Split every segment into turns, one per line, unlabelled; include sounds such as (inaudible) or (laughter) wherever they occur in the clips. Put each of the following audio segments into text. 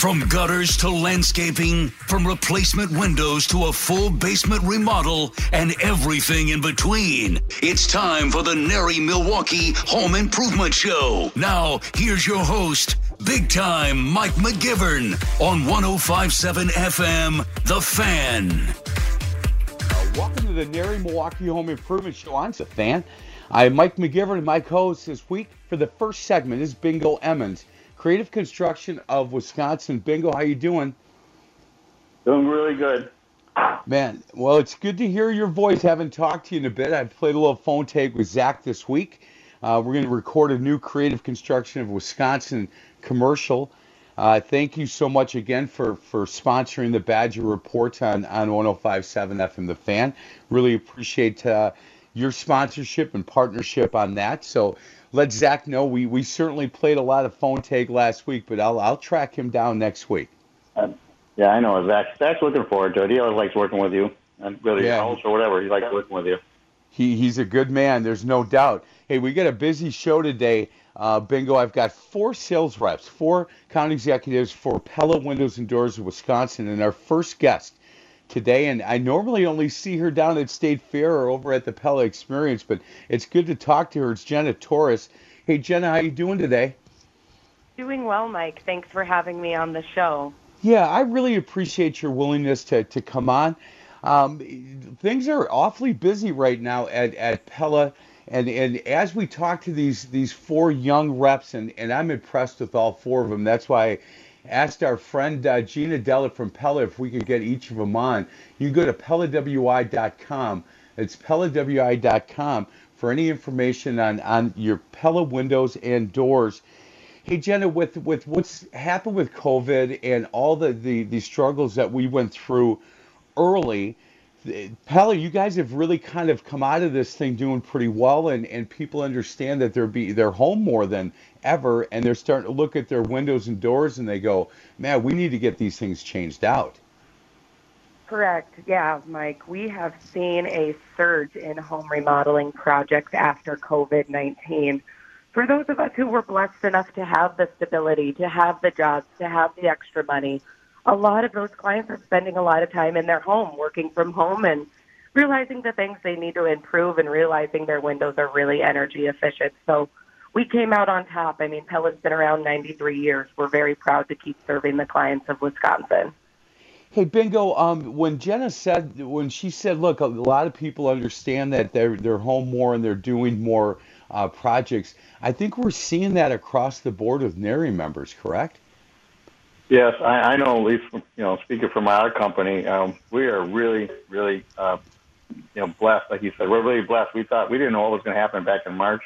From gutters to landscaping, from replacement windows to a full basement remodel, and everything in between. It's time for the NARI Milwaukee Home Improvement Show. Now, here's your host, big time Mike McGivern on 1057 FM, The Fan.
Uh, welcome to the NARI Milwaukee Home Improvement Show. I'm the fan. I'm Mike McGivern, and my co-host this week for the first segment is Bingo Emmons, Creative Construction of Wisconsin. Bingo, how you doing?
Doing really good.
Man, well, it's good to hear your voice. Haven't talked to you in a bit. I played a little phone tag with Zach this week. Uh, we're going to record a new Creative Construction of Wisconsin commercial. Uh, thank you so much again for, for sponsoring the Badger Report on, on 1057 FM The Fan. Really appreciate uh, your sponsorship and partnership on that. So let Zach know we, we certainly played a lot of phone tag last week, but I'll I'll track him down next week.
Uh, yeah, I know Zach. Zach's looking forward to it. He always likes working with you, and whether
Yeah.
you're or whatever, he likes working with you.
He he's a good man. There's no doubt. Hey, we got a busy show today. Uh, bingo! I've got four sales reps, four account executives for Pella Windows and Doors of Wisconsin, and our first guest today. And I normally only see her down at State Fair or over at the Pella Experience, but it's good to talk to her. It's Jenna Torres. Hey, Jenna, how you doing today?
Doing well, Mike. Thanks for having me on the show.
Yeah, I really appreciate your willingness to, to come on. Um, things are awfully busy right now at, at Pella. And, and as we talk to these these four young reps, and, and I'm impressed with all four of them. That's why asked our friend uh, Gina Della from Pella if we could get each of them on. You can go to PellaWI.com. It's PellaWI.com for any information on, on your Pella windows and doors. Hey Jenna, with with what's happened with COVID and all the, the, the struggles that we went through early, Pella, you guys have really kind of come out of this thing doing pretty well, and, and people understand that they're be they're home more than ever, and they're starting to look at their windows and doors, and they go, man, we need to get these things changed out.
Correct. Yeah, Mike. We have seen a surge in home remodeling projects after COVID 19. For those of us who were blessed enough to have the stability, to have the jobs, to have the extra money, a lot of those clients are spending a lot of time in their home, working from home, and realizing the things they need to improve and realizing their windows are really energy efficient. So we came out on top. I mean, Pella's been around 93 years. We're very proud to keep serving the clients of Wisconsin.
Hey, Bingo. Um, when Jenna said, when she said, look, a lot of people understand that they're they're home more and they're doing more uh, projects. I think we're seeing that across the board with NARI members, correct?
Yes, I, I know. At least you know, speaking for my other company, um, we are really, really, uh, you know, blessed. Like you said, we're really blessed. We thought we didn't know what was going to happen back in March,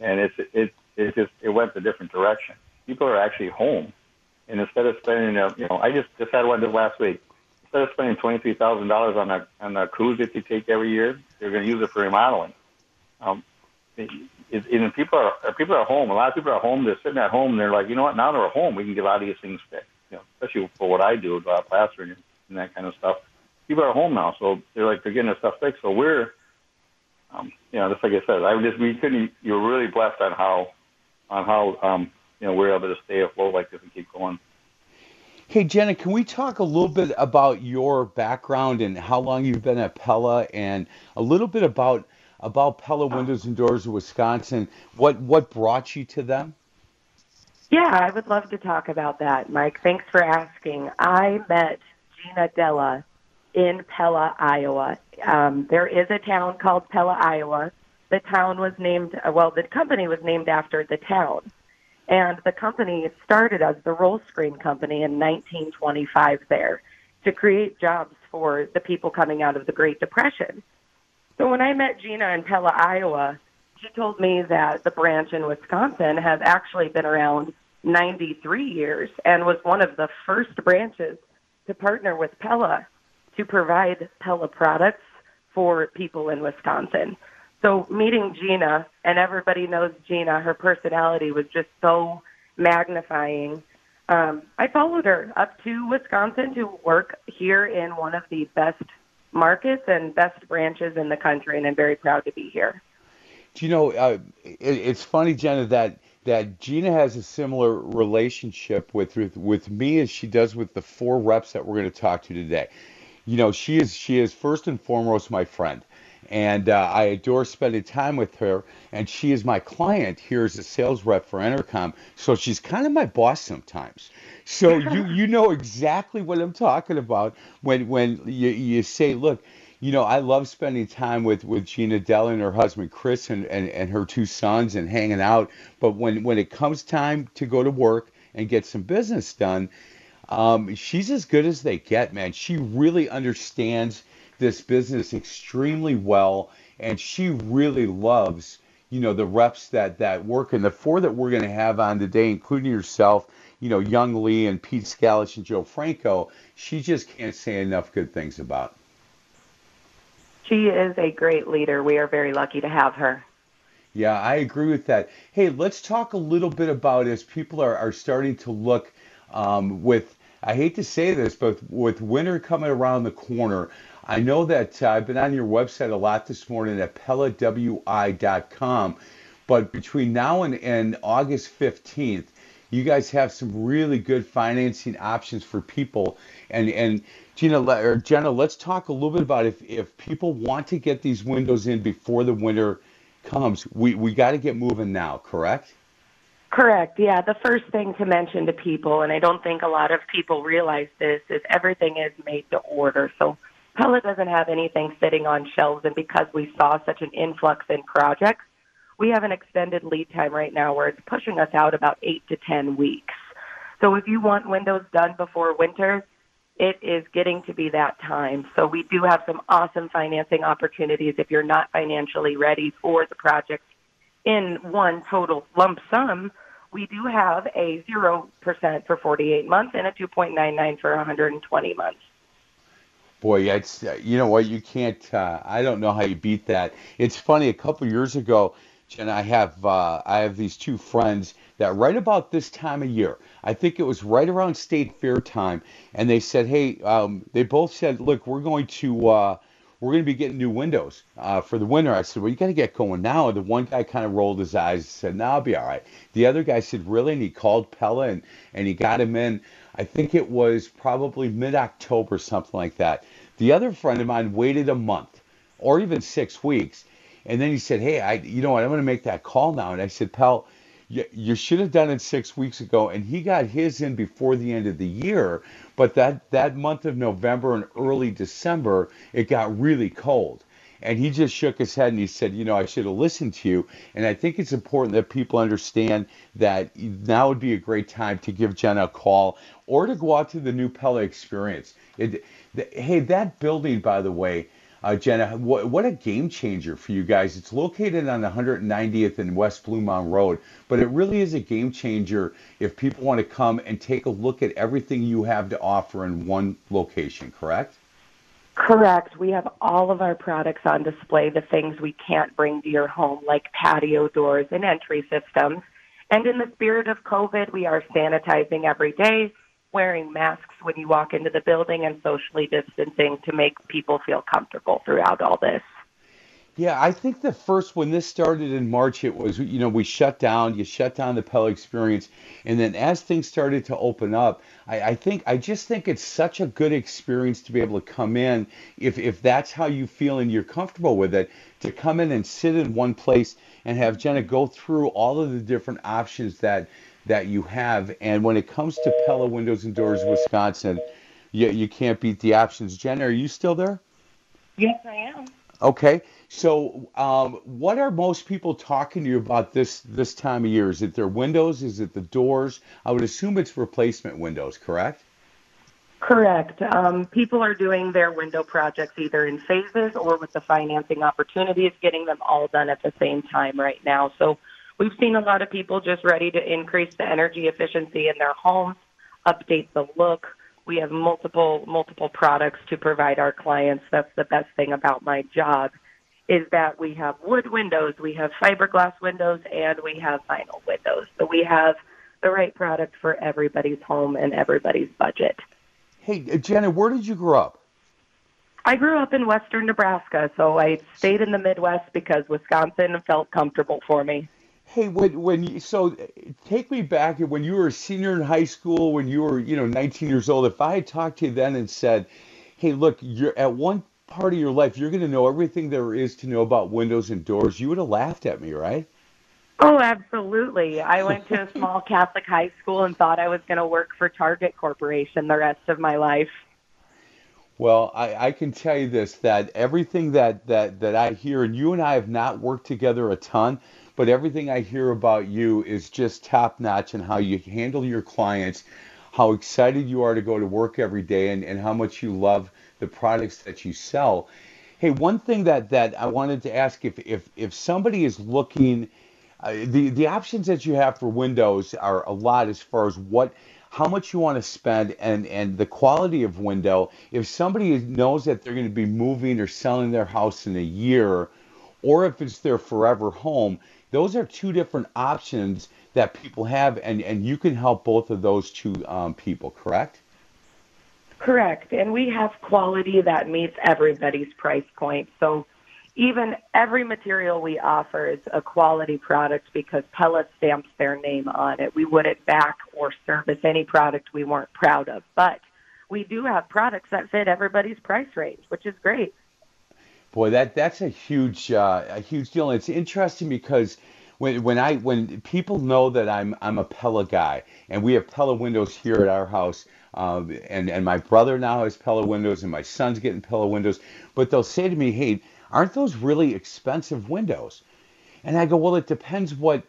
and it's it it just it went a different direction. People are actually home, and instead of spending, uh, you know, I just just had one last week. Instead of spending twenty three thousand dollars on a on a cruise that you take every year, they're going to use it for remodeling. Um, it, it, and people are people are home. A lot of people are home. They're sitting at home. and They're like, you know what? Now they're home. We can get a lot of these things fixed. You know, especially for what I do, about plastering and that kind of stuff. People are home now, so they're like they're getting their stuff fixed. So we're, um, you know, just like I said, I just we couldn't. You're really blessed on how, on how um, you know we're able to stay afloat like this and keep going.
Hey, Jenna, can we talk a little bit about your background and how long you've been at Pella, and a little bit about about Pella Windows and Doors of Wisconsin? What what brought you to them?
Yeah, I would love to talk about that, Mike. Thanks for asking. I met Gina Della in Pella, Iowa. Um, there is a town called Pella, Iowa. The town was named, uh, well, the company was named after the town. And the company started as the Roll Screen Company in 1925 there to create jobs for the people coming out of the Great Depression. So when I met Gina in Pella, Iowa, she told me that the branch in Wisconsin has actually been around 93 years and was one of the first branches to partner with Pella to provide Pella products for people in Wisconsin. So meeting Gina, and everybody knows Gina, her personality was just so magnifying. Um, I followed her up to Wisconsin to work here in one of the best markets and best branches in the country, and I'm very proud to be here.
Do you know, uh, it, it's funny, Jenna, that that Gina has a similar relationship with, with with me as she does with the four reps that we're going to talk to today. You know, she is she is first and foremost my friend, and uh, I adore spending time with her. And she is my client here as a sales rep for Entercom, so she's kind of my boss sometimes. So (laughs) you you know exactly what I'm talking about when when you you say, look you know, I love spending time with, with Gina Dell and her husband Chris and, and, and her two sons and hanging out. But when, when it comes time to go to work and get some business done, um, she's as good as they get, man. She really understands this business extremely well, and she really loves, you know, the reps that that work. And the four that we're going to have on today, including yourself, you know, Young Lee and Pete Scalish and Joe Franco, she just can't say enough good things about.
She is a great leader. We are very lucky to have her.
Yeah, I agree with that. Hey, let's talk a little bit about as people are, are starting to look um, with, I hate to say this, but with winter coming around the corner, I know that uh, I've been on your website a lot this morning at pellawi.com, but between now and, and August 15th, you guys have some really good financing options for people. And, and Gina or Jenna, let's talk a little bit about if, if people want to get these windows in before the winter comes, we, we got to get moving now, correct?
Correct. Yeah. The first thing to mention to people, and I don't think a lot of people realize this, is everything is made to order. So Pella doesn't have anything sitting on shelves, and because we saw such an influx in projects, we have an extended lead time right now where it's pushing us out about eight to ten weeks. So if you want windows done before winter, it is getting to be that time. So we do have some awesome financing opportunities if you're not financially ready for the project in one total lump sum. We do have a 0% for 48 months and a 2.99 for 120 months.
Boy, it's you know what you can't. Uh, I don't know how you beat that. It's funny. A couple years ago, Jen, I have uh, I have these two friends that right about this time of year, I think it was right around state fair time, and they said, hey, um, they both said, look, we're going to uh, we're going to be getting new windows uh, for the winter. I said, well, you got to get going now. The one guy kind of rolled his eyes and said, no, I'll be all right. The other guy said, really? And he called Pella and, and he got him in. I think it was probably mid-October, something like that. The other friend of mine waited a month or even six weeks. And then he said, hey, I, you know what, I'm going to make that call now. And I said, Pell, you, should have done it six weeks ago. And he got his in before the end of the year. But that, that month of November and early December, it got really cold. And he just shook his head and he said, You know, I should have listened to you. And I think it's important that people understand that now would be a great time to give Jenna a call or to go out to the new Pella experience. It, the, hey, that building, by the way, uh, Jenna, what, what a game changer for you guys. It's located on 190th and West Blue Mound Road, but it really is a game changer if people want to come and take a look at everything you have to offer in one location, correct?
Correct. We have all of our products on display, the things we can't bring to your home, like patio doors and entry systems. And in the spirit of COVID, we are sanitizing every day wearing masks when you walk into the building and socially distancing to make people feel comfortable throughout all this.
Yeah, I think the first when this started in March, it was you know we shut down, you shut down the Pell experience, and then as things started to open up, I, I think I just think it's such a good experience to be able to come in if if that's how you feel and you're comfortable with it, to come in and sit in one place and have Jenna go through all of the different options that that you have. And when it comes to Pella Windows and Doors Wisconsin, you, you can't beat the options. Jen, are you still there?
Yes, I am.
Okay. So, um, what are most people talking to you about this this time of year? Is it their windows? Is it the doors? I would assume it's replacement windows, correct?
Correct. Um, people are doing their window projects either in phases or with the financing opportunities, getting them all done at the same time right now. So we've seen a lot of people just ready to increase the energy efficiency in their homes, update the look. We have multiple multiple products to provide our clients. That's the best thing about my job is that we have wood windows, we have fiberglass windows, and we have vinyl windows. So we have the right product for everybody's home and everybody's budget.
Hey, uh, Jenna, where did you grow up?
I grew up in western Nebraska, so I stayed in the Midwest because Wisconsin felt comfortable for me.
Hey, when when you, so take me back when you were a senior in high school, when you were you know 19 years old. If I had talked to you then and said, "Hey, look, you're at one part of your life, you're going to know everything there is to know about windows and doors," you would have laughed at me, right?
Oh, absolutely. I went to a (laughs) small Catholic high school and thought I was going to work for Target Corporation the rest of my life.
Well, I, I can tell you this that everything that, that, that I hear, and you and I have not worked together a ton, but everything I hear about you is just top notch and how you handle your clients, how excited you are to go to work every day, and, and how much you love the products that you sell. Hey, one thing that, that I wanted to ask if, if, if somebody is looking uh, the the options that you have for Windows are a lot as far as what how much you want to spend and and the quality of window. If somebody knows that they're going to be moving or selling their house in a year, or if it's their forever home, those are two different options that people have, and and you can help both of those two um, people. Correct.
Correct, and we have quality that meets everybody's price point. So even every material we offer is a quality product because Pella stamps their name on it. We wouldn't back or service any product we weren't proud of, but we do have products that fit everybody's price range, which is great.
Boy, that that's a huge uh, a huge deal. And it's interesting because when when I when people know that I'm I'm a Pella guy, and we have Pella windows here at our house, uh, and and my brother now has Pella windows, and my son's getting Pella windows, but they'll say to me, "Hey." aren't those really expensive windows? And I go, well, it depends what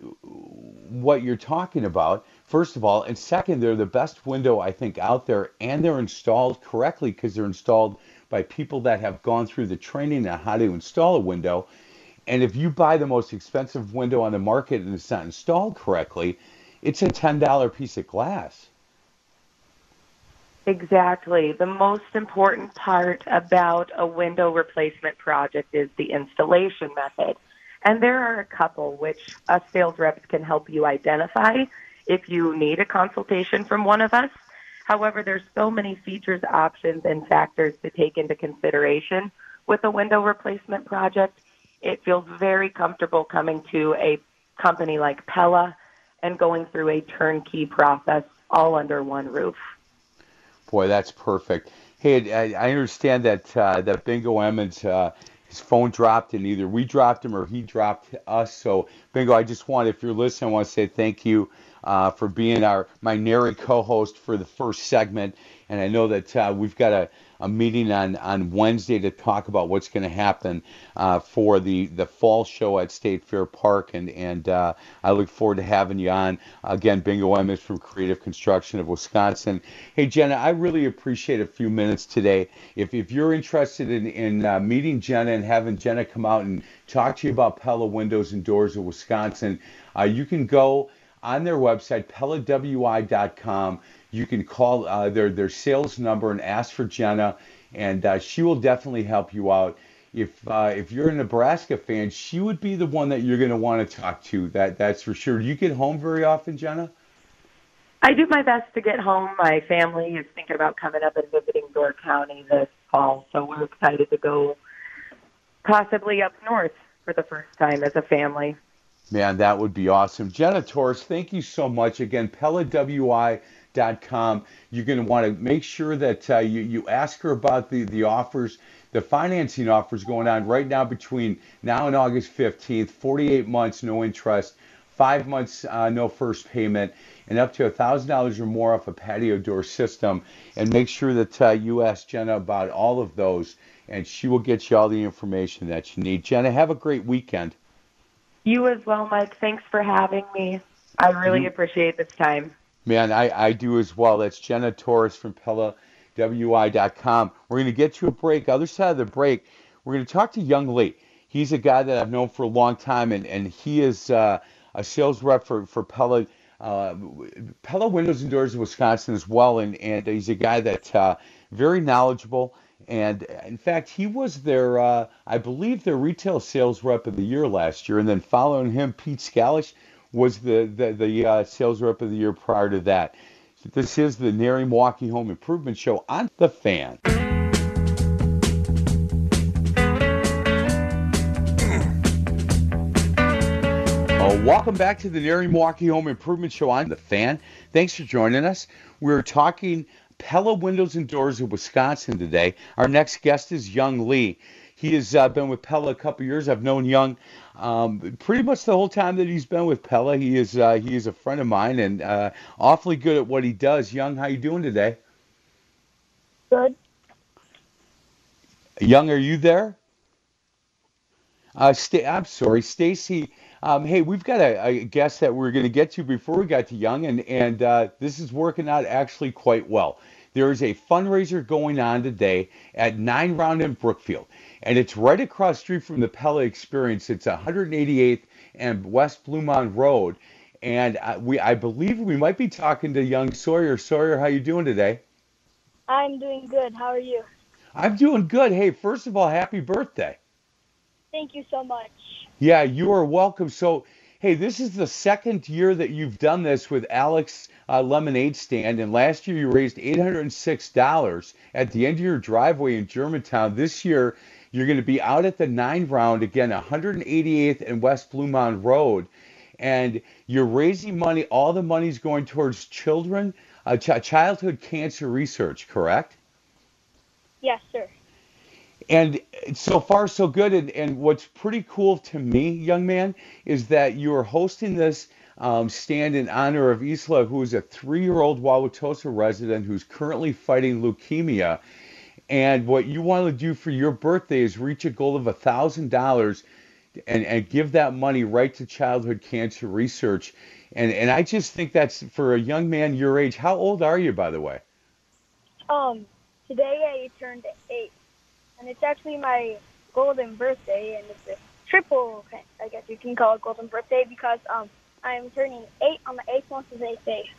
what you're talking about. First of all, and second, they're the best window I think out there, and they're installed correctly because they're installed by people that have gone through the training on how to install a window. And if you buy the most expensive window on the market and it's not installed correctly, it's a $10 piece of glass.
Exactly. The most important part about a window replacement project is the installation method. And there are a couple which us sales reps can help you identify if you need a consultation from one of us. However, there's so many features, options, and factors to take into consideration with a window replacement project. It feels very comfortable coming to a company like Pella and going through a turnkey process all under one roof.
Boy, that's perfect. Hey, I, understand that uh, that Bingo Emmons, uh, his phone dropped, and either we dropped him or he dropped us. So, Bingo, I just want, if you're listening, I want to say thank you uh, for being our my NARI co-host for the first segment. And I know that uh, we've got a a meeting on, on Wednesday to talk about what's going to happen uh, for the, the fall show at State Fair Park. And, and uh, I look forward to having you on. Again, Bingo Emmons from Creative Construction of Wisconsin. Hey, Jenna, I really appreciate a few minutes today. If, if you're interested in, in uh, meeting Jenna and having Jenna come out and talk to you about Pella Windows and Doors of Wisconsin, uh, you can go on their website, PellaWI.com you can call uh, their their sales number and ask for Jenna, and uh, she will definitely help you out. If uh, if you're a Nebraska fan, she would be the one that you're going to want to talk to. That that's for sure. Do you get home very often, Jenna?
I do my best to get home. My family is thinking about coming up and visiting Door County this fall, so we're excited to go possibly up north for the first time as a family.
Man, that would be awesome. Jenna Torres, thank you so much. Again, Pella WI com. You're going to want to make sure that uh, you, you ask her about the, the offers, the financing offers going on right now between now and August 15th, 48 months, no interest, five months, uh, no first payment, and up to $1,000 or more off a patio door system. And make sure that uh, you ask Jenna about all of those, and she will get you all the information that you need. Jenna, have a great weekend.
You as well, Mike. Thanks for having me. I really appreciate this time.
Man, I, I do as well. That's Jenna Torres from Pella wi.com. We're going to get to a break. Other side of the break, we're going to talk to Young Lee. He's a guy that I've known for a long time, and, and he is uh, a sales rep for, for Pella, uh, Pella Windows and Doors in Wisconsin as well. And, and he's a guy that uh, very knowledgeable. And in fact, he was their, uh, I believe, their retail sales rep of the year last year. And then following him, Pete Scalish was the, the, the uh, sales rep of the year prior to that. This is the NARI Milwaukee Home Improvement Show on The Fan. Oh, welcome back to the NARI Milwaukee Home Improvement Show on The Fan. Thanks for joining us. We're talking Pella Windows and Doors of Wisconsin today. Our next guest is Young Lee. He has uh, been with Pella a couple years. I've known Young um, pretty much the whole time that he's been with Pella. He is uh, he is a friend of mine and uh, awfully good at what he does. Young, how you doing today?
Good.
Young, are you there? Uh, St- I'm sorry, Stacy. Um, hey, we've got a, a guest that we're going to get to before we got to Young, and and uh, this is working out actually quite well. There is a fundraiser going on today at Nine Round in Brookfield and it's right across street from the Pella Experience. It's 188th and West Blue Mound Road, and we I believe we might be talking to young Sawyer. Sawyer, how you doing today?
I'm doing good. How are you?
I'm doing good. Hey, first of all, happy birthday.
Thank you so much.
Yeah, you are welcome. So, hey, this is the second year that you've done this with Alex uh, Lemonade Stand, and last year you raised $806 at the end of your driveway in Germantown. This year you're going to be out at the nine round again, 188th and West Blue Mound Road, and you're raising money. All the money's going towards children, uh, ch- childhood cancer research. Correct?
Yes, sir.
And so far, so good. And, and what's pretty cool to me, young man, is that you are hosting this um, stand in honor of Isla, who is a three-year-old Wauwatosa resident who's currently fighting leukemia. And what you want to do for your birthday is reach a goal of a thousand dollars and, and give that money right to childhood cancer research. And and I just think that's for a young man your age. How old are you, by the way?
Um, today I turned eight, and it's actually my golden birthday, and it's a triple. I guess you can call it golden birthday because um I'm turning eight on the eighth month of eighth day.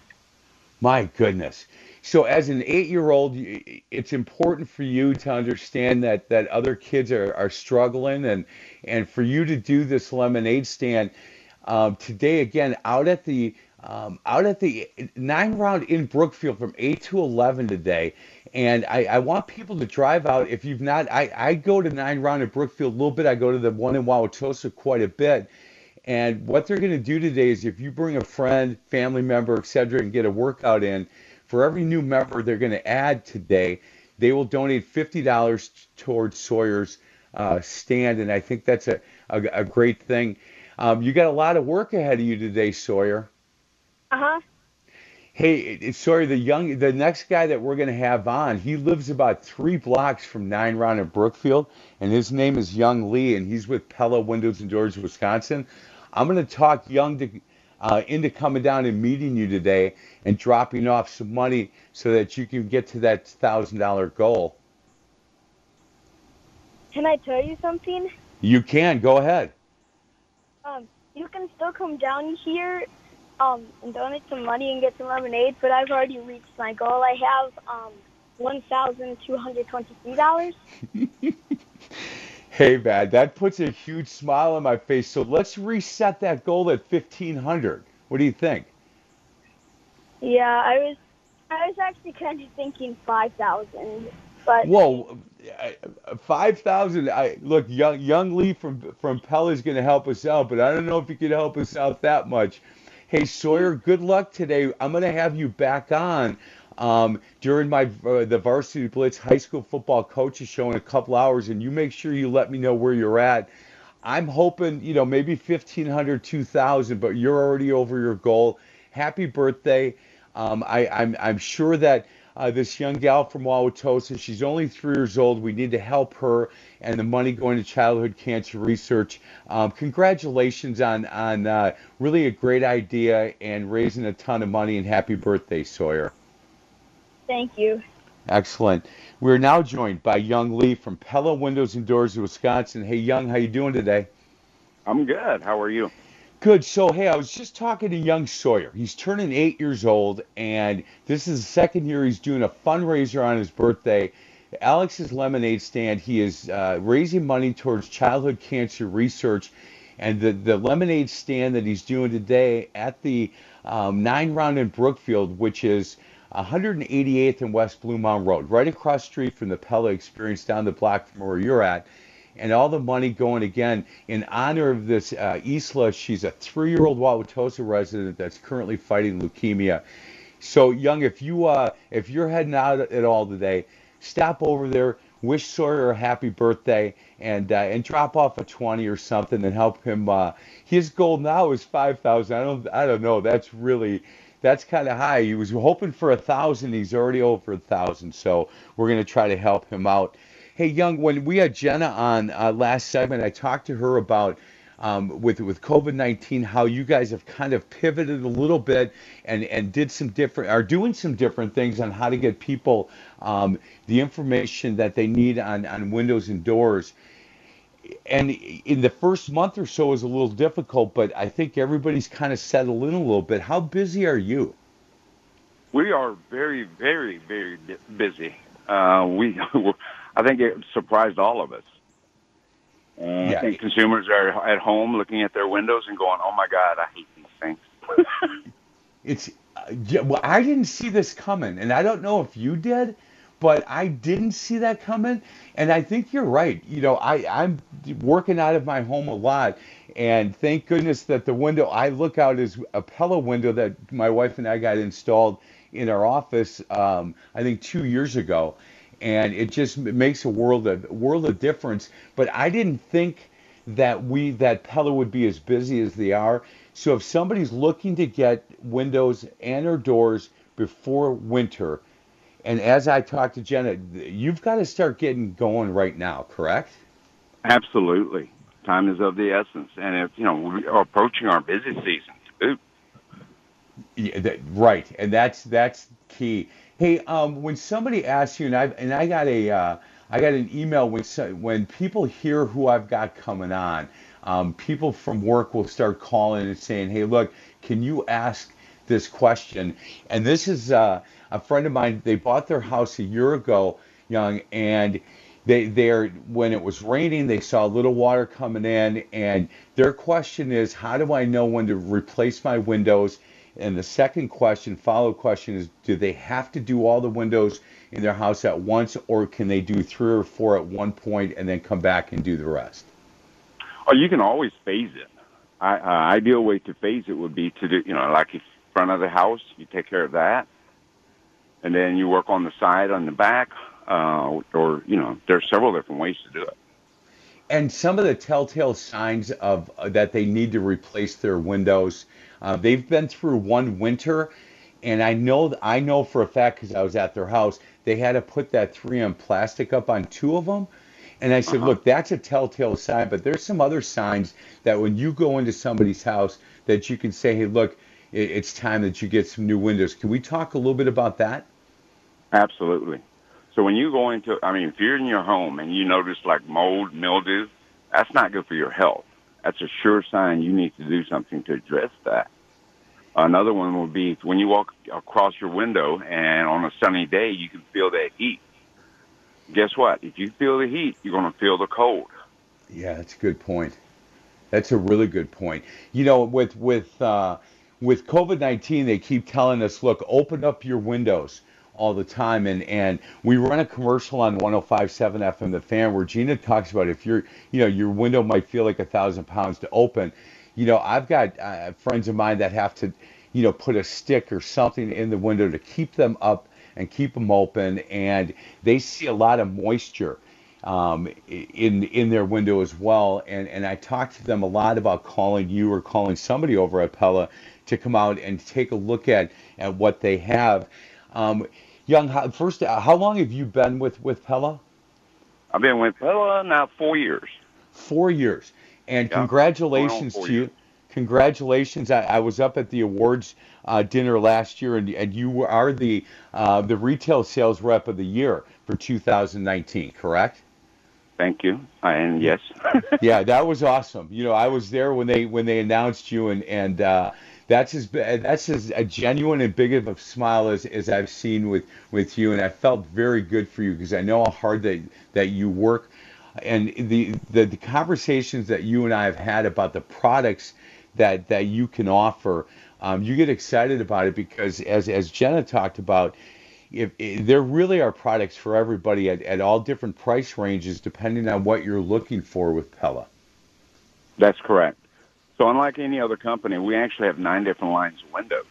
My goodness. So as an eight-year-old, it's important for you to understand that that other kids are, are struggling, and and for you to do this lemonade stand um, today again out at the um, out at the nine round in Brookfield from eight to eleven today. And I, I want people to drive out. If you've not, I, I go to nine round in Brookfield a little bit. I go to the one in Wauwatosa quite a bit. And what they're going to do today is if you bring a friend, family member, etc., and get a workout in, for every new member they're going to add today, they will donate $50 towards Sawyer's uh, stand, and I think that's a, a, a great thing. Um, you got a lot of work ahead of you today, Sawyer.
Uh huh.
Hey, Sawyer, the young, the next guy that we're going to have on, he lives about three blocks from Nine Round in Brookfield, and his name is Young Lee, and he's with Pella Windows and Doors, Wisconsin. I'm going to talk Young to, uh, into coming down and meeting you today and dropping off some money so that you can get to that $1,000 goal.
Can I tell you something?
You can. Go ahead.
Um, you can still come down here um, and donate some money and get some lemonade, but I've already reached my goal. I have um, $1,223. (laughs)
Hey, man, that puts a huge smile on my face. So let's reset that goal at 1500. What do you think?
Yeah, I was I was actually kind of thinking 5,000, but
Whoa, 5,000. I look, young young Lee from from Pella is going to help us out, but I don't know if he can help us out that much. Hey, Sawyer, good luck today. I'm going to have you back on um, during my uh, the Varsity Blitz high school football coaches show in a couple hours, and you make sure you let me know where you're at. I'm hoping, you know, maybe 1,500, 2,000, but you're already over your goal. Happy birthday. Um, I, I'm, I'm sure that uh, this young gal from Wauwatosa, she's only three years old. We need to help her and the money going to childhood cancer research. Um, congratulations on, on uh, really a great idea and raising a ton of money, and happy birthday, Sawyer.
Thank you.
Excellent. We're now joined by Young Lee from Pella Windows and Doors of Wisconsin. Hey, Young, how you doing today?
I'm good. How are you?
Good. So, hey, I was just talking to young Sawyer. He's turning eight years old, and this is the second year he's doing a fundraiser on his birthday. Alex's Lemonade Stand, he is uh, raising money towards childhood cancer research. And the, the lemonade stand that he's doing today at the um, Nine Round in Brookfield, which is 188th and West Blue Mountain Road, right across street from the Pella Experience down the block from where you're at. And all the money going again in honor of this uh, Isla. She's a three-year-old Wauwatosa resident that's currently fighting leukemia. So, Young, if you uh, if you're heading out at all today, stop over there, wish Sawyer a happy birthday, and uh, and drop off a twenty or something and help him. Uh, his goal now is five thousand. I don't I don't know. That's really that's kind of high. He was hoping for a thousand. He's already over a thousand. So we're going to try to help him out. Hey, Young, when we had Jenna on uh, last segment, I talked to her about um, with with COVID nineteen how you guys have kind of pivoted a little bit and and did some different are doing some different things on how to get people um, the information that they need on on windows and doors. And in the first month or so is a little difficult, but I think everybody's kind of settled in a little bit. How busy are you?
We are very, very, very busy. Uh, we, (laughs) I think it surprised all of us. And
Yeah.
I think consumers are at home looking at their windows and going, "Oh my God, I hate these things." (laughs)
It's uh, well, I didn't see this coming, and I don't know if you did, but I didn't see that coming. And I think you're right. You know, I I'm working out of my home a lot, and thank goodness that the window I look out is a Pella window that my wife and I got installed in our office. Um, I think two years ago, and it just makes a world of world of difference. But I didn't think that we that Pella would be as busy as they are. So if somebody's looking to get windows and or doors before winter, and as I talked to Jenna, you've got to start getting going right now, correct?
Absolutely, time is of the essence, and if you know we are approaching our busy season.
Yeah, that, right, and that's that's key. Hey, um, when somebody asks you, and I and I got a uh, I got an email when when people hear who I've got coming on, um, people from work will start calling and saying, "Hey, look, can you ask this question?" And this is uh, a friend of mine. They bought their house a year ago, young, and they they're when it was raining, they saw a little water coming in, and their question is, "How do I know when to replace my windows?" And the second question, follow question is, do they have to do all the windows in their house at once, or can they do three or four at one point and then come back and do the rest?
Or you can always phase it. I, uh, ideal way to phase it would be to do, you know, like if front of the house, you take care of that, and then you work on the side, on the back, uh, or you know, there's several different ways to do it.
And some of the telltale signs of uh, that they need to replace their windows. Uh, they've been through one winter, and I know I know for a fact because I was at their house. They had to put that 3M plastic up on two of them, and I said, "Look, that's a telltale sign." But there's some other signs that when you go into somebody's house, that you can say, "Hey, look, it's time that you get some new windows." Can we talk a little bit about that?
Absolutely. So when you go into, I mean, if you're in your home and you notice like mold, mildew, that's not good for your health. That's a sure sign you need to do something to address that. Another one would be when you walk across your window and on a sunny day you can feel that heat. Guess what? If you feel the heat, you're going to feel the cold.
Yeah, that's a good point. That's a really good point. You know, with with uh, with COVID nineteen, they keep telling us, look, open up your windows all the time, and and we run a commercial on 105.7 FM The Fan where Gina talks about if your you know your window might feel like a thousand pounds to open. You know, I've got uh, friends of mine that have to, you know, put a stick or something in the window to keep them up and keep them open, and they see a lot of moisture um, in in their window as well. And and I talked to them a lot about calling you or calling somebody over at Pella to come out and take a look at at what they have. Um, Young, how, first, uh, how long have you been with with Pella?
I've been with Pella now four years.
Four years. And
Yeah,
congratulations
going on four
to you.
years.
congratulations. I, I was up at the awards uh, dinner last year, and, and you are the uh, the retail sales rep of the year for 2019, correct?
Thank you. And yes. (laughs)
yeah, that was awesome. You know, I was there when they when they announced you, and and uh, that's as that's as a genuine and big of a smile as, as I've seen with with you, and I felt very good for you because I know how hard that that you work, and the, the the conversations that you and I have had about the products that that you can offer, um, you get excited about it because as as Jenna talked about. If, if, there really are products for everybody at, at all different price ranges depending on what you're looking for with Pella.
That's correct. So unlike any other company, we actually have nine different lines of windows,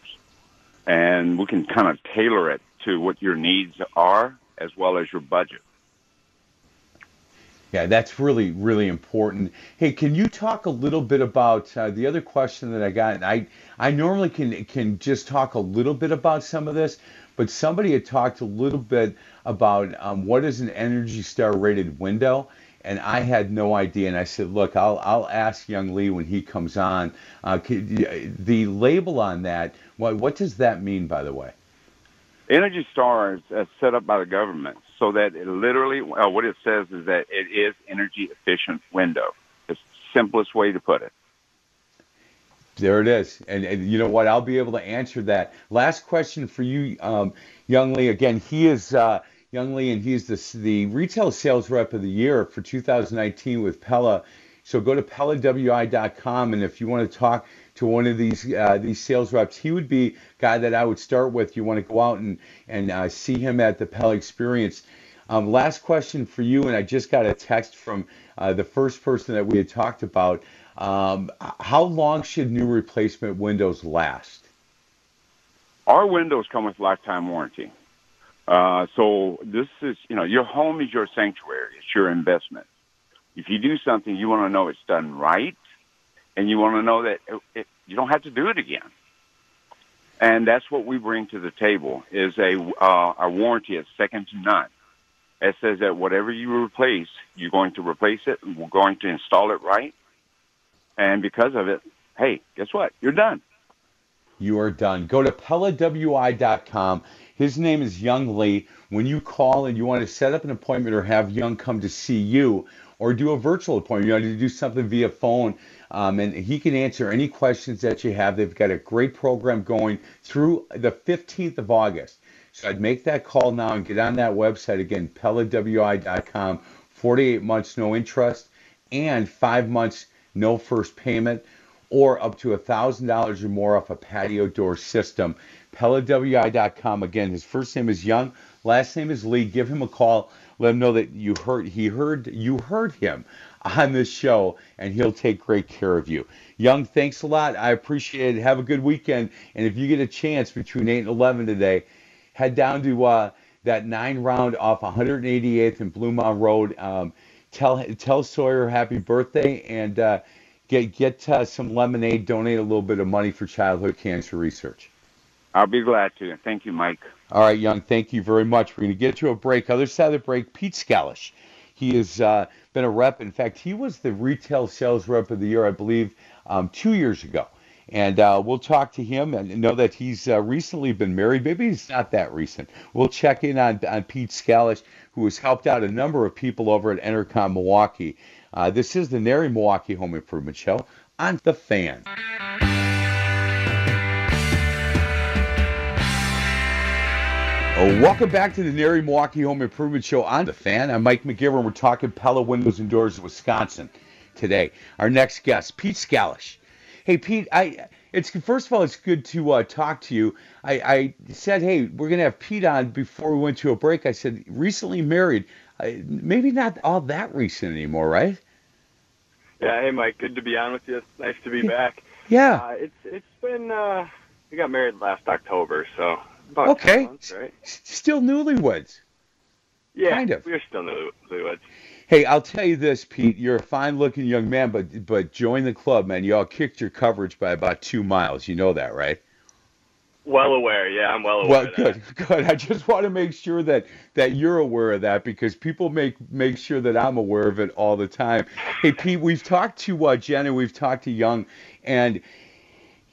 and we can kind of tailor it to what your needs are as well as your budget.
Yeah, that's really, really important. Hey, can you talk a little bit about uh, the other question that I got? I I normally can can just talk a little bit about some of this, but somebody had talked a little bit about um, what is an Energy Star rated window, and I had no idea. And I said, look, I'll I'll ask young Lee when he comes on. Uh, the label on that, what what does that mean, by the way?
Energy Star is uh, set up by the government so that it literally, uh, what it says is that it is energy efficient window. It's the simplest way to put it.
There it is. And, and, you know what? I'll be able to answer that. Last question for you, um, Young Lee. Again, he is uh, Young Lee, and he's the, the retail sales rep of the year for 2019 with Pella. So go to PellaWI.com, and if you want to talk to one of these uh, these sales reps, he would be guy that I would start with. You want to go out and and uh, see him at the Pella Experience. Um, last question for you, and I just got a text from uh, the first person that we had talked about. Um, how long should new replacement windows last?
Our windows come with lifetime warranty. Uh, so this is, you know, your home is your sanctuary. It's your investment. If you do something, you want to know it's done right, and you want to know that it, it, you don't have to do it again. And that's what we bring to the table is a uh, a warranty is second to none. It says that whatever you replace, you're going to replace it. We're going to install it right, and because of it, hey, guess what? You're done.
You are done. Go to PellaWI.com his name is Young Lee. When you call and you want to set up an appointment or have Young come to see you or do a virtual appointment, you want to do something via phone, um, and he can answer any questions that you have. They've got a great program going through the 15th of August. So I'd make that call now and get on that website again, PellaWI.com. 48 months no interest and five months no first payment or up to $1,000 or more off a patio door system. PellaWI.com. Again, his first name is Young, last name is Lee. Give him a call. Let him know that you heard he heard you heard him on this show, and he'll take great care of you. Young, thanks a lot. I appreciate it. Have a good weekend. And if you get a chance between 8 and 11 today, head down to uh, that nine round off 188th and Blue Mound Road. Um, tell tell Sawyer happy birthday and uh, get get uh, some lemonade. Donate a little bit of money for childhood cancer research.
I'll be glad to. Thank you, Mike.
All right, Young. Thank you very much. We're going to get to a break. Other side of the break, Pete Scalish. He has uh, been a rep. In fact, he was the retail sales rep of the year, I believe, um, two years ago. And uh, we'll talk to him and know that he's uh, recently been married. Maybe it's not that recent. We'll check in on, on Pete Scalish, who has helped out a number of people over at Entercom Milwaukee. Uh, this is the NARI Milwaukee Home Improvement Show on The Fan. Welcome back to the NARI Milwaukee Home Improvement Show on The Fan. I'm Mike McGivern. We're talking Pella Windows and Doors, Wisconsin today. Our next guest, Pete Scalish. Hey, Pete, I it's first of all, it's good to uh, talk to you. I, I, said, hey, we're gonna have Pete on before we went to a break. I said, recently married, uh, maybe not all that recent anymore, right?
Yeah. Hey, Mike. Good to be on with you. Nice to be back.
Yeah.
Uh, it's it's been uh, we got married last October, so about
okay.
Months, right?
Still newlyweds.
Yeah,
kind of.
We're still newlyweds.
Hey, I'll tell you this, Pete. You're a fine-looking young man, but but join the club, man. You all kicked your coverage by about two miles. You know that, right?
Well aware, yeah, I'm well aware.
Well, good, (laughs) good. I just want to make sure that that you're aware of that because people make make sure that I'm aware of it all the time. Hey, Pete, we've talked to uh, Jen and we've talked to Young, And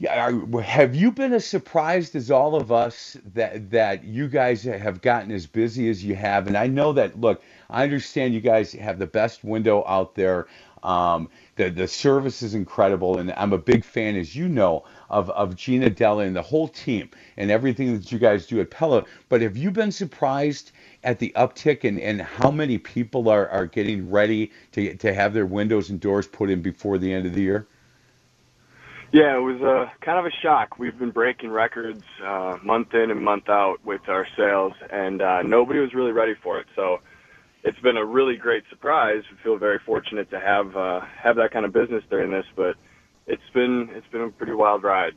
have you been as surprised as all of us that that you guys have gotten as busy as you have? And I know that. Look, I understand you guys have the best window out there. Um, the the service is incredible, and I'm a big fan, as you know, of of Gina Della and the whole team and everything that you guys do at Pella. But have you been surprised at the uptick and, and how many people are, are getting ready to to have their windows and doors put in before the end of the year?
Yeah, it was uh, kind of a shock. We've been breaking records uh, month in and month out with our sales, and uh, nobody was really ready for it. So it's been a really great surprise. We feel very fortunate to have uh, have that kind of business during this, but it's been it's been a pretty wild ride.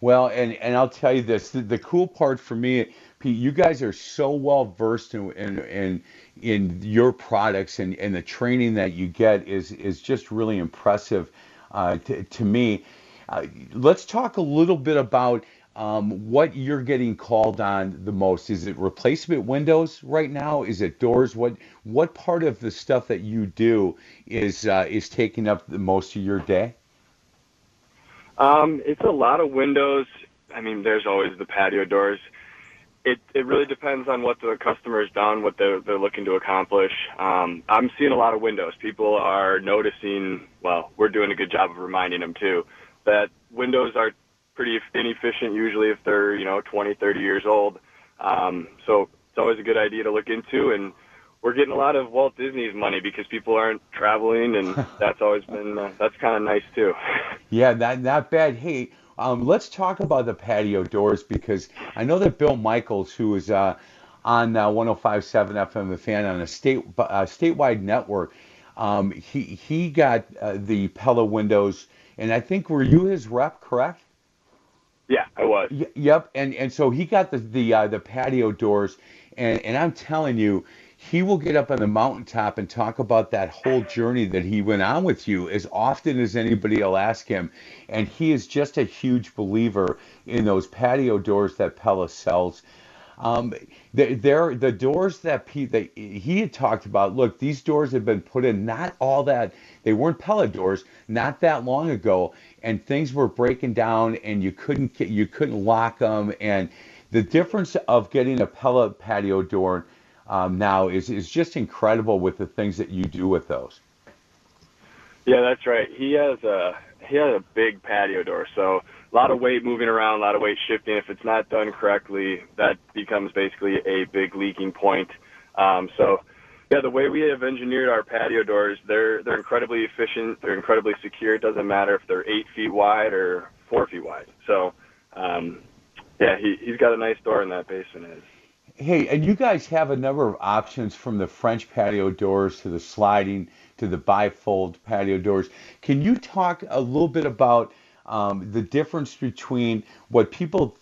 Well, and and I'll tell you this: the, the cool part for me, Pete, you guys are so well versed in in in, in your products, and, and the training that you get is is just really impressive uh, to, to me. Uh, let's talk a little bit about um, what you're getting called on the most. Is it replacement windows right now? Is it doors? What what part of the stuff that you do is uh, is taking up the most of your day?
Um, it's a lot of windows. I mean, there's always the patio doors. It it really depends on what the customer customer's done, what they're they're looking to accomplish. Um, I'm seeing a lot of windows. People are noticing. Well, we're doing a good job of reminding them too that windows are pretty inefficient usually if they're, you know, 20, 30 years old. Um, so it's always a good idea to look into and we're getting a lot of Walt Disney's money because people aren't traveling, and (laughs) that's always been uh, that's kind of nice too. (laughs)
yeah, that not bad. Hey, um, let's talk about the patio doors because I know that Bill Michaels, who is uh, on uh, 105.7 FM The Fan on a state uh, statewide network, um, he he got uh, the Pella windows and I think were you his rep, correct?
Yeah, I was.
Y- yep, and and so he got the the uh, the patio doors, and and I'm telling you, he will get up on the mountaintop and talk about that whole journey that he went on with you as often as anybody will ask him, and he is just a huge believer in those patio doors that Pella sells. Um, they're, the doors that, Pete, he had talked about. Look, these doors have been put in not all that. They weren't Pella doors not that long ago, and things were breaking down, and you couldn't get, you couldn't lock them. And the difference of getting a Pella patio door um, now is is just incredible with the things that you do with those.
Yeah, that's right. He has a he has a big patio door, so a lot of weight moving around, a lot of weight shifting. If it's not done correctly, that becomes basically a big leaking point. Um, so, yeah, the way we have engineered our patio doors, they're they're incredibly efficient. They're incredibly secure. It doesn't matter if they're eight feet wide or four feet wide. So, um, yeah, he he's got a nice door in that basement. Is.
Hey, and you guys have a number of options from the French patio doors to the sliding to the bifold patio doors. Can you talk a little bit about um, the difference between what people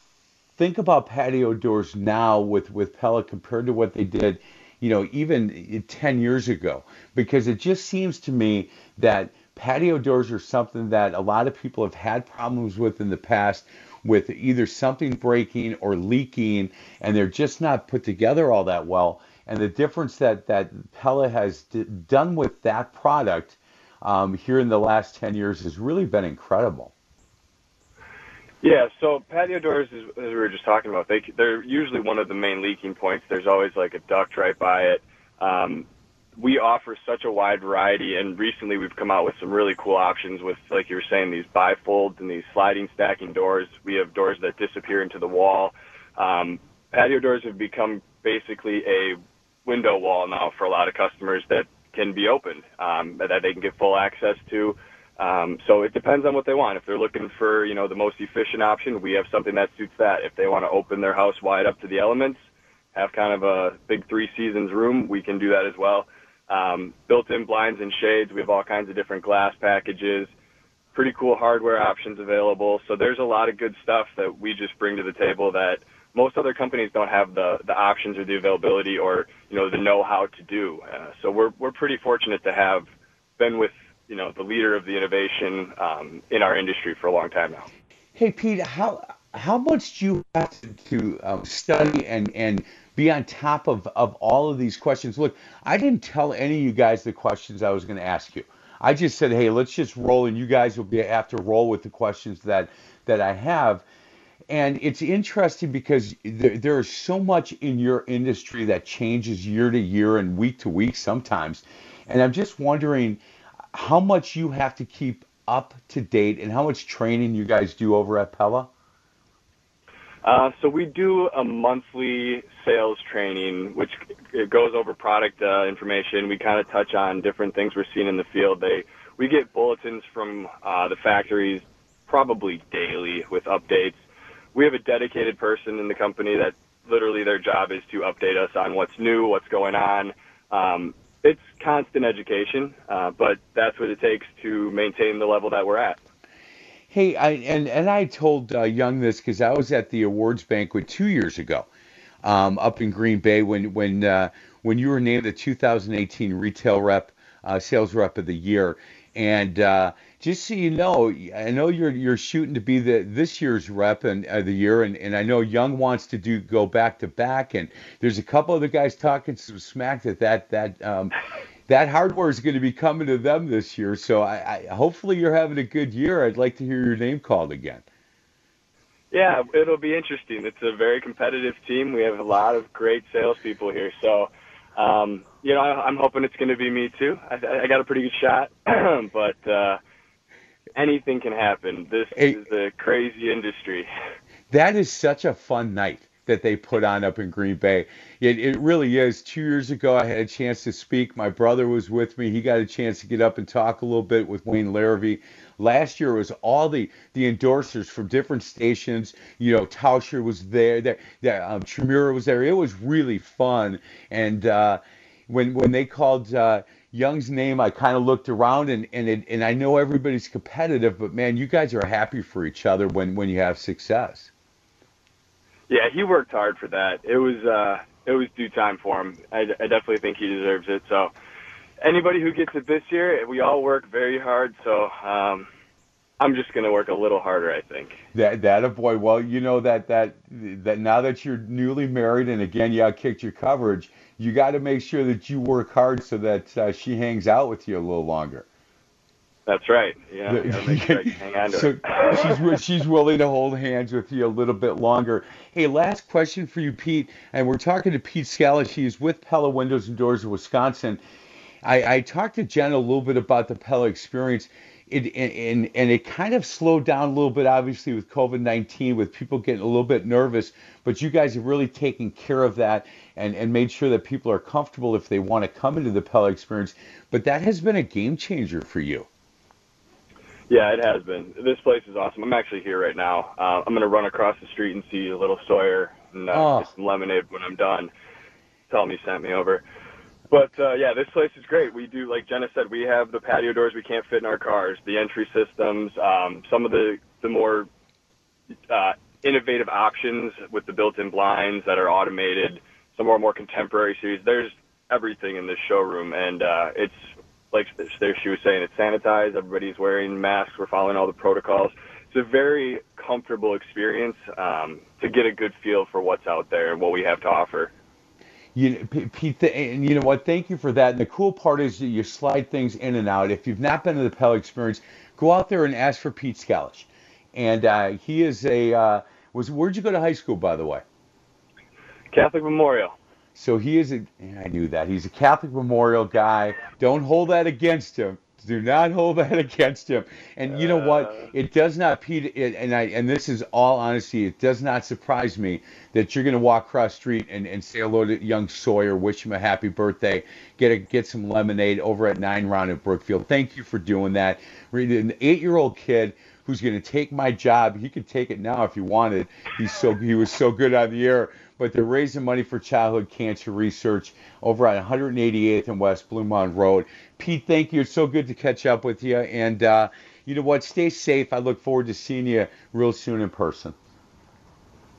think about patio doors now with with Pella compared to what they did, you know, even 10 years ago, because it just seems to me that patio doors are something that a lot of people have had problems with in the past with either something breaking or leaking and they're just not put together all that well and the difference that that Pella has d- done with that product um, here in the last 10 years has really been incredible.
Yeah, so patio doors, as we were just talking about, they they're usually one of the main leaking points. There's always like a duct right by it. Um, we offer such a wide variety, and recently we've come out with some really cool options with, like you were saying, these bifolds and these sliding stacking doors. We have doors that disappear into the wall. Um, patio doors have become basically a window wall now for a lot of customers that can be opened, um, that they can get full access to. Um, so it depends on what they want. If they're looking for, you know, the most efficient option, we have something that suits that. If they want to open their house wide up to the elements, have kind of a big three seasons room, we can do that as well. Um, built-in blinds and shades. We have all kinds of different glass packages. Pretty cool hardware options available. So there's a lot of good stuff that we just bring to the table that most other companies don't have the the options or the availability or you know the know-how to do. Uh, so we're we're pretty fortunate to have been with you know the leader of the innovation um, in our industry for a long time now.
Hey Pete, how how much do you have to, um, study and and be on top of of all of these questions? Look, I didn't tell any of you guys the questions I was going to ask you. I just said, hey, let's just roll, and you guys will be to roll with the questions that that I have. And it's interesting because there, there is so much in your industry that changes year to year and week to week sometimes. And I'm just wondering how much you have to keep up to date and how much training you guys do over at Pella.
Uh, so we do a monthly sales training, which it goes over product uh, information. We kind of touch on different things we're seeing in the field. They we get bulletins from uh, the factories probably daily with updates. We have a dedicated person in the company that literally their job is to update us on what's new, what's going on. Um, constant education, uh, but that's what it takes to maintain the level that we're at.
Hey, I, and and I told uh, Young this because I was at the awards banquet two years ago, um, up in Green Bay when when uh, when you were named the 2018 Retail Rep uh, Sales Rep of the Year, and uh, just so you know, I know you're you're shooting to be the this year's rep and uh, the year, and, and I know Young wants to do go back to back, and there's a couple other guys talking some smack that that that um, that hardware is going to be coming to them this year. So I, I hopefully you're having a good year. I'd like to hear your name called again.
Yeah, it'll be interesting. It's a very competitive team. We have a lot of great salespeople here. So, um, you know, I, I'm hoping it's going to be me too. I, I got a pretty good shot, (clears throat) but uh, anything can happen. This is a crazy industry. (laughs)
That is such a fun night that they put on up in Green Bay. It, it really is. Two years ago, I had a chance to speak. My brother was with me. He got a chance to get up and talk a little bit with Wayne Larrivee. Last year was all the the endorsers from different stations. You know, Tauscher was there. There, there um, Tremura was there. It was really fun. And uh, when when they called. Uh, Young's name, I kind of looked around and and it, and I know everybody's competitive, but man, you guys are happy for each other when when you have success.
Yeah, he worked hard for that. It was uh, it was due time for him. I, I definitely think he deserves it. So anybody who gets it this year, we all work very hard. So um, I'm just going to work a little harder, I think.
That that a boy. Well, you know that that that now that you're newly married and again you kicked your coverage, you got to make sure that you work hard so that uh, she hangs out with you a little longer.
That's right. Yeah, sure (laughs) so
she's she's willing to hold hands with you a little bit longer. Hey, last question for you, Pete. And we're talking to Pete Scala. He's with Pella Windows and Doors of Wisconsin. I, I talked to Jen a little bit about the Pella experience. It, and, and it kind of slowed down a little bit, obviously, with COVID 19, with people getting a little bit nervous. But you guys have really taken care of that and, and made sure that people are comfortable if they want to come into the Pella experience. But that has been a game changer for you.
Yeah, it has been. This place is awesome. I'm actually here right now. Uh, I'm going to run across the street and see a little Sawyer and uh, oh. get some lemonade when I'm done. Tell him he sent me over. But uh, yeah, this place is great. We do, like Jenna said, we have the patio doors we can't fit in our cars, the entry systems, um, some of the the more uh, innovative options with the built-in blinds that are automated, some our more contemporary series. There's everything in this showroom, and uh, it's like there she was saying, it's sanitized. Everybody's wearing masks. We're following all the protocols. It's a very comfortable experience um, to get a good feel for what's out there and what we have to offer.
You, Pete, and you know what? Thank you for that. And the cool part is that you slide things in and out. If you've not been to the Pella Experience, go out there and ask for Pete Scalish. And uh, he is a uh, was. Where'd you go to high school, by the way?
Catholic Memorial.
So he is a, I knew that. He's a Catholic Memorial guy. Don't hold that against him. Do not hold that (laughs) against him. And you know what? Uh. It does not, Pete, it, and I, and this is all honesty, it does not surprise me that you're going to walk across street and, and say hello to young Sawyer, wish him a happy birthday, get a, get some lemonade over at Nine Round at Brookfield. Thank you for doing that. An eight-year-old kid who's going to take my job. He could take it now if he wanted. He's so he was so good on the air but they're raising money for childhood cancer research over at 188th and West Blue Mound Road. Pete, thank you. It's so good to catch up with you. And uh, you know what? Stay safe. I look forward to seeing you real soon in person.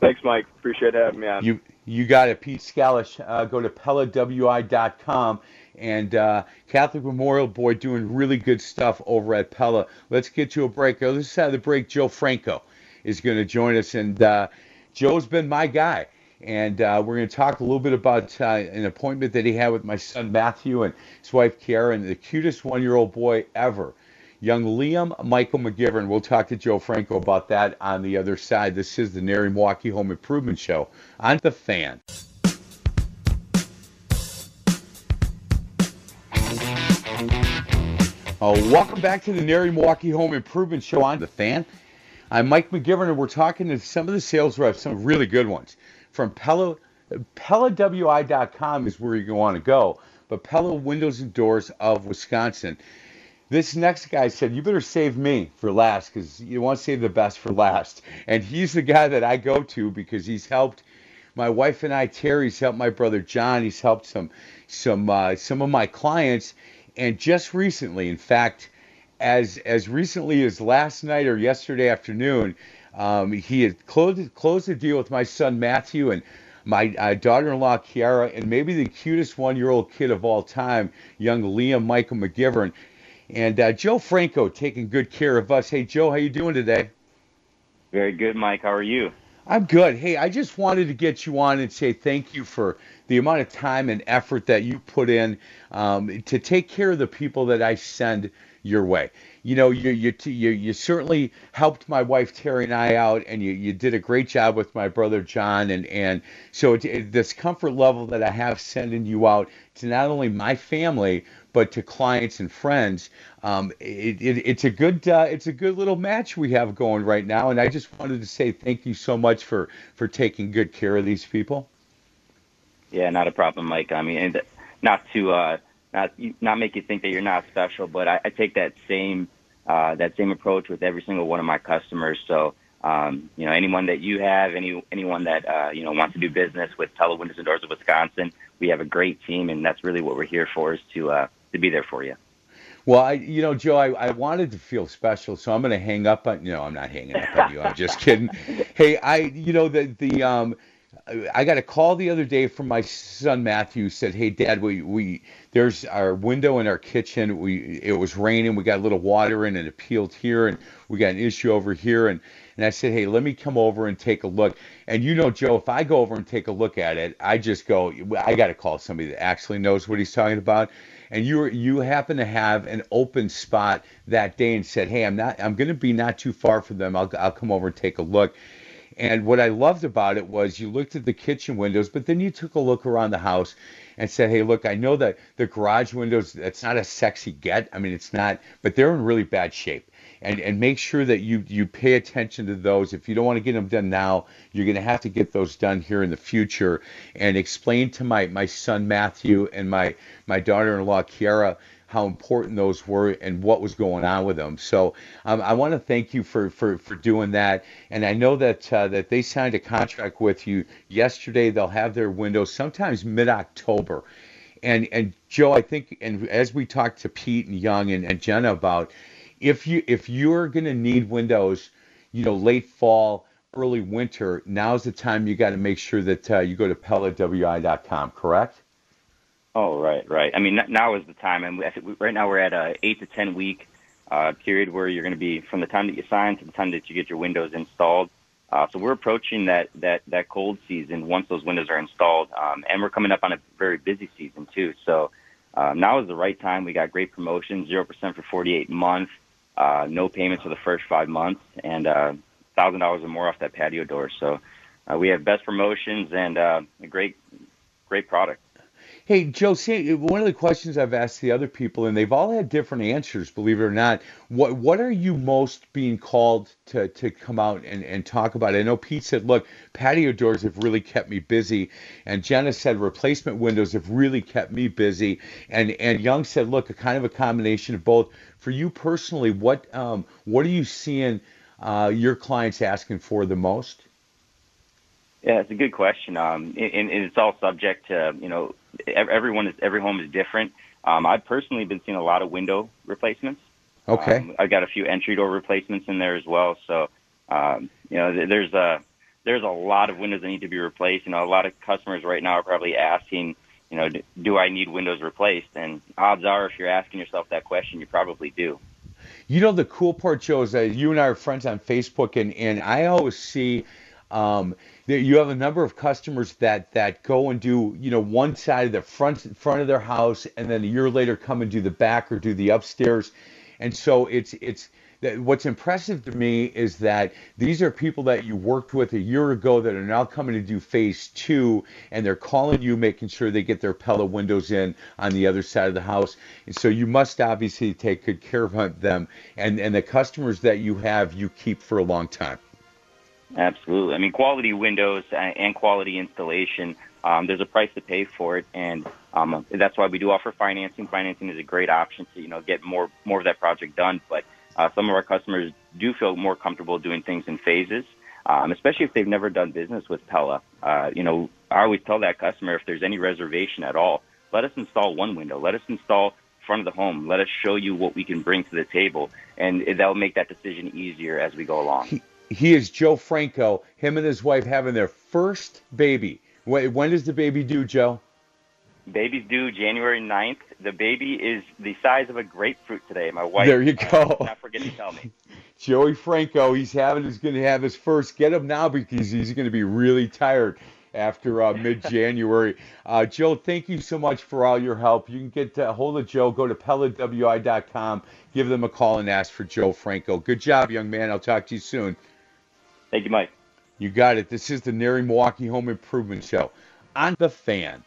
Thanks, Mike. Appreciate having me on.
You you got it, Pete Scalish. Uh, go to PellaWI.com and uh, Catholic Memorial Boy doing really good stuff over at Pella. Let's get to a break. This side of the break, Joe Franco is going to join us, and uh, Joe's been my guy and uh, we're going to talk a little bit about uh, an appointment that he had with my son Matthew and his wife Kiara, and the cutest one-year-old boy ever, young Liam Michael McGivern. We'll talk to Joe Franco about that on the other side. This is the NARI Milwaukee Home Improvement Show on the Fan. Uh, welcome back to the NARI Milwaukee Home Improvement Show on the Fan. I'm Mike McGivern, and we're talking to some of the sales reps, some really good ones from Pella. PellaWI.com is where you want to go, but Pella Windows and Doors of Wisconsin. This next guy said, You better save me for last because you want to save the best for last. And he's the guy that I go to because he's helped my wife and I, Terry's helped my brother John. He's helped some some uh, some of my clients and just recently, in fact, as as recently as last night or yesterday afternoon, um, he had closed closed the deal with my son Matthew and my uh, daughter-in-law Kiara, and maybe the cutest one-year-old kid of all time, young Liam Michael McGivern, and uh, Joe Franco taking good care of us. Hey, Joe, how you doing today?
Very good, Mike. How are you?
I'm good. Hey, I just wanted to get you on and say thank you for the amount of time and effort that you put in um, to take care of the people that I send your way. You know, you you you, you certainly helped my wife Terry and I out, and you, you did a great job with my brother John, and and so it, it, this comfort level that I have sending you out to not only my family but to clients and friends. Um, it, it, it's a good uh, it's a good little match we have going right now, and I just wanted to say thank you so much for for taking good care of these people.
Yeah, not a problem, Mike. I mean, not to uh, not not make you think that you're not special, but I, I take that same uh, that same approach with every single one of my customers. So, um, you know, anyone that you have, any anyone that uh, you know wants to do business with Pella Windows and Doors of Wisconsin, we have a great team, and that's really what we're here for is to uh, to be there for you.
Well, I, you know, Joe, I, I wanted to feel special, so I'm going to hang up on. No, I'm not hanging up on you. I'm just kidding. (laughs) Hey, I, you know, the the um, I got a call the other day from my son Matthew. Said, "Hey, Dad, we we there's our window in our kitchen. We it was raining. We got a little water in, and it peeled here, and we got an issue over here." And and I said, "Hey, let me come over and take a look." And you know, Joe, if I go over and take a look at it, I just go, I got to call somebody that actually knows what he's talking about. And you you happen to have an open spot that day and said, "Hey, I'm not. I'm going to be not too far from them. I'll I'll come over and take a look." And what I loved about it was you looked at the kitchen windows, but then you took a look around the house and said, "Hey, look, I know that the garage windows that's not a sexy get. I mean, it's not, but they're in really bad shape." And and make sure that you you pay attention to those. If you don't want to get them done now, you're going to have to get those done here in the future. And explain to my my son Matthew and my my daughter-in-law Kiara how important those were and what was going on with them. So um, I want to thank you for, for, for doing that. And I know that uh, that they signed a contract with you yesterday. They'll have their windows sometimes mid October. And and Joe, I think, and as we talked to Pete and Young and, and Jenna about, if you if you're going to need windows, you know, late fall, early winter, now's the time you got to make sure that uh, you go to PellaWI.com. Correct?
Oh, right, right. I mean, now is the time, and we, right now we're at a eight to ten week uh, period where you're going to be from the time that you sign to the time that you get your windows installed. Uh, so we're approaching that that that cold season once those windows are installed, um, and we're coming up on a very busy season too. So um, now is the right time. We got great promotions, zero percent for 48 months, uh, no payments for the first five months, and uh, thousand dollars or more off that patio door. So uh, we have best promotions and uh, a great great product.
Hey, Joe, see, one of the questions I've asked the other people, and they've all had different answers, believe it or not. What what are you most being called to, to come out and, and talk about? I know Pete said, look, patio doors have really kept me busy. And Jenna said replacement windows have really kept me busy. And and Young said, look, a kind of a combination of both. For you personally, what um, what are you seeing uh, your clients asking for the most?
Yeah, it's a good question. Um, and, and it's all subject to, you know, everyone is, every home is different. Um, I've personally been seeing a lot of window replacements.
Okay.
Um, I've got a few entry door replacements in there as well. So, um, you know, there's a, there's a lot of windows that need to be replaced. You know, a lot of customers right now are probably asking, you know, do I need windows replaced? And odds are, if you're asking yourself that question, you probably do.
You know, the cool part, Joe, is that you and I are friends on Facebook, and, and I always see um, you have a number of customers that that go and do you know one side of the front front of their house and then a year later come and do the back or do the upstairs and so it's it's what's impressive to me is that these are people that you worked with a year ago that are now coming to do phase two, and they're calling you, making sure they get their Pella windows in on the other side of the house. And so you must obviously take good care of them, and and the customers that you have, you keep for a long time.
Absolutely. I mean, quality windows and quality installation. Um, there's a price to pay for it, and um, that's why we do offer financing. Financing is a great option to you know get more more of that project done. But uh, some of our customers do feel more comfortable doing things in phases, um, especially if they've never done business with Pella. Uh, you know, I always tell that customer if there's any reservation at all, let us install one window. Let us install front of the home. Let us show you what we can bring to the table, and that'll make that decision easier as we go along (laughs)
he is Joe Franco. Him and his wife having their first baby. When does the baby due, Joe?
Baby's due January 9th. The baby is the size of a grapefruit today. My wife.
There you go.
Uh, not forget to tell me. (laughs)
Joey Franco, he's having, he's going to have his first. Get him now because he's going to be really tired after uh, (laughs) mid-January. Uh, Joe, thank you so much for all your help. You can get a hold of Joe. Go to PellaWI.com. Give them a call and ask for Joe Franco. Good job, young man. I'll talk to you soon.
Thank you, Mike.
You got it. This is the NARI Milwaukee Home Improvement Show on the fan.